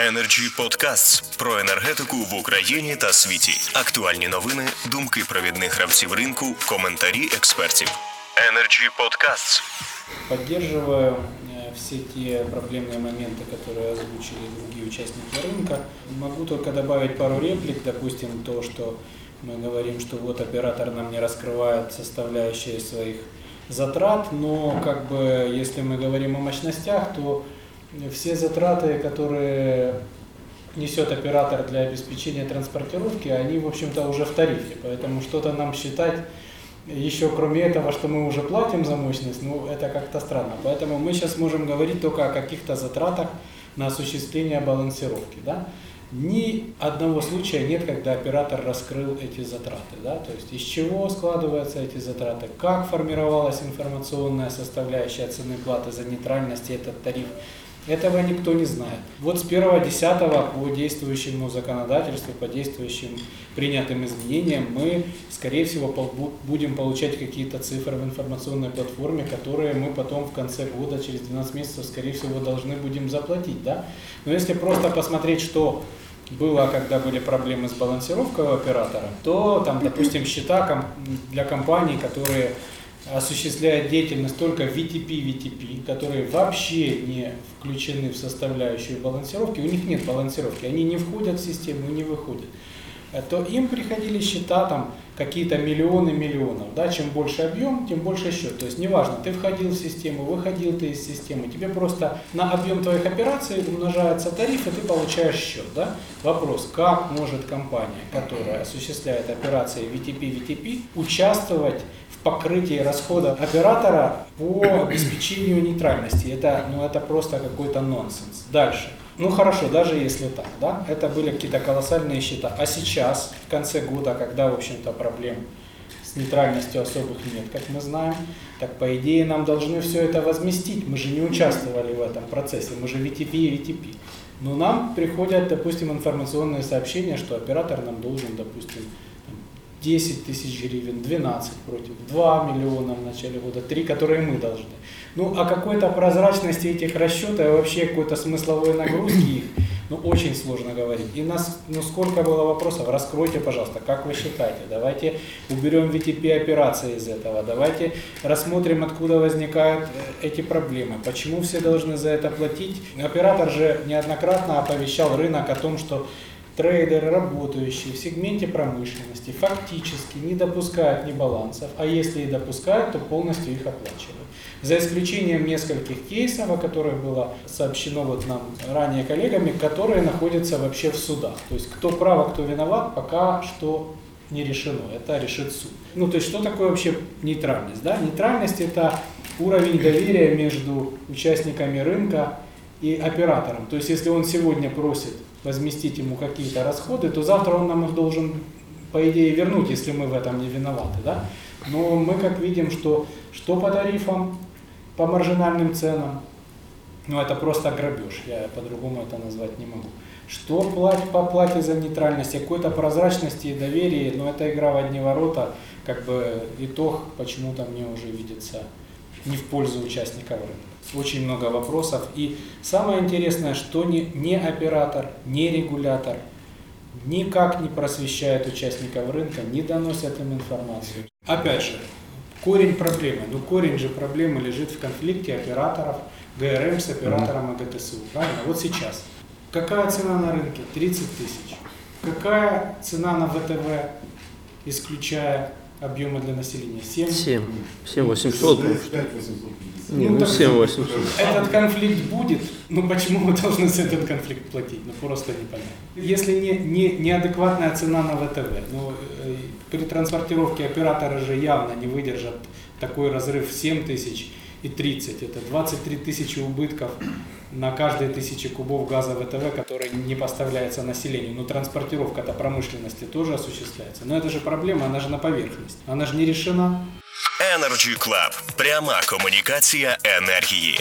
Energy Podcasts про енергетику в Україні та світі. Актуальні новини, думки провідних гравців ринку, коментарі експертів. Energy Podcasts. Поддерживаю э, все те проблемные моменты, которые озвучили другие участники рынка. Могу только добавить пару реплик, допустим, то, что мы говорим, что вот оператор нам не раскрывает составляющие своих затрат, но как бы если мы говорим о мощностях, то все затраты, которые несет оператор для обеспечения транспортировки, они, в общем-то, уже в тарифе. Поэтому что-то нам считать еще кроме этого, что мы уже платим за мощность, ну, это как-то странно. Поэтому мы сейчас можем говорить только о каких-то затратах на осуществление балансировки. Да? Ни одного случая нет, когда оператор раскрыл эти затраты. Да? То есть из чего складываются эти затраты, как формировалась информационная составляющая цены платы за нейтральность и этот тариф. Этого никто не знает. Вот с 1.10 по действующему законодательству, по действующим принятым изменениям мы, скорее всего, будем получать какие-то цифры в информационной платформе, которые мы потом в конце года, через 12 месяцев, скорее всего, должны будем заплатить. Да? Но если просто посмотреть, что было, когда были проблемы с балансировкой оператора, то там, допустим, счета для компаний, которые осуществляет деятельность только VTP, VTP, которые вообще не включены в составляющую балансировки, у них нет балансировки, они не входят в систему и не выходят, то им приходили счета там какие-то миллионы миллионов. Да? Чем больше объем, тем больше счет. То есть неважно, ты входил в систему, выходил ты из системы, тебе просто на объем твоих операций умножается тариф, и ты получаешь счет. Да? Вопрос, как может компания, которая осуществляет операции VTP, VTP, участвовать покрытии расходов оператора по обеспечению нейтральности. Это, ну, это просто какой-то нонсенс. Дальше. Ну хорошо, даже если так, да, это были какие-то колоссальные счета. А сейчас, в конце года, когда, в общем-то, проблем с нейтральностью особых нет, как мы знаем, так по идее нам должны все это возместить. Мы же не участвовали в этом процессе, мы же VTP и VTP. Но нам приходят, допустим, информационные сообщения, что оператор нам должен, допустим, 10 тысяч гривен, 12 против, 2 миллиона в начале года, 3, которые мы должны. Ну, о какой-то прозрачности этих расчетов вообще какой-то смысловой нагрузки их, ну, очень сложно говорить. И нас, ну, сколько было вопросов, раскройте, пожалуйста, как вы считаете, давайте уберем VTP операции из этого, давайте рассмотрим, откуда возникают э, эти проблемы, почему все должны за это платить. Оператор же неоднократно оповещал рынок о том, что Трейдеры, работающие в сегменте промышленности, фактически не допускают небалансов, а если и допускают, то полностью их оплачивают. За исключением нескольких кейсов, о которых было сообщено вот нам ранее коллегами, которые находятся вообще в судах. То есть кто прав, а кто виноват, пока что не решено. Это решит суд. Ну, то есть, что такое вообще нейтральность? Да? Нейтральность – это уровень доверия между участниками рынка и оператором. То есть, если он сегодня просит возместить ему какие-то расходы, то завтра он нам их должен, по идее, вернуть, если мы в этом не виноваты. Да? Но мы как видим, что что по тарифам, по маржинальным ценам, ну это просто грабеж, я по-другому это назвать не могу. Что платить по плате за нейтральность, какой-то прозрачности и доверия, но это игра в одни ворота, как бы итог почему-то мне уже видится не в пользу участников рынка. Очень много вопросов. И самое интересное, что ни, ни оператор, ни регулятор никак не просвещают участников рынка, не доносят им информацию. Опять же, корень проблемы. Ну, корень же проблемы лежит в конфликте операторов ГРМ с оператором АГТСУ. Правильно? Вот сейчас. Какая цена на рынке? 30 тысяч. Какая цена на ВТВ, исключая объемы для населения? 7? 7. 7 800. 5 800. Не, ну, ну 7 800. Этот конфликт будет, но почему мы должны за этот конфликт платить? Ну просто непонятно. Если не, не, неадекватная цена на ВТВ, ну э, при транспортировке операторы же явно не выдержат такой разрыв в 7 тысяч и 30. Это 23 тысячи убытков на каждые тысячи кубов газа ВТВ, который не поставляется населению. Но транспортировка-то промышленности тоже осуществляется. Но это же проблема, она же на поверхности. Она же не решена. Energy Club. Пряма комунікація енергії.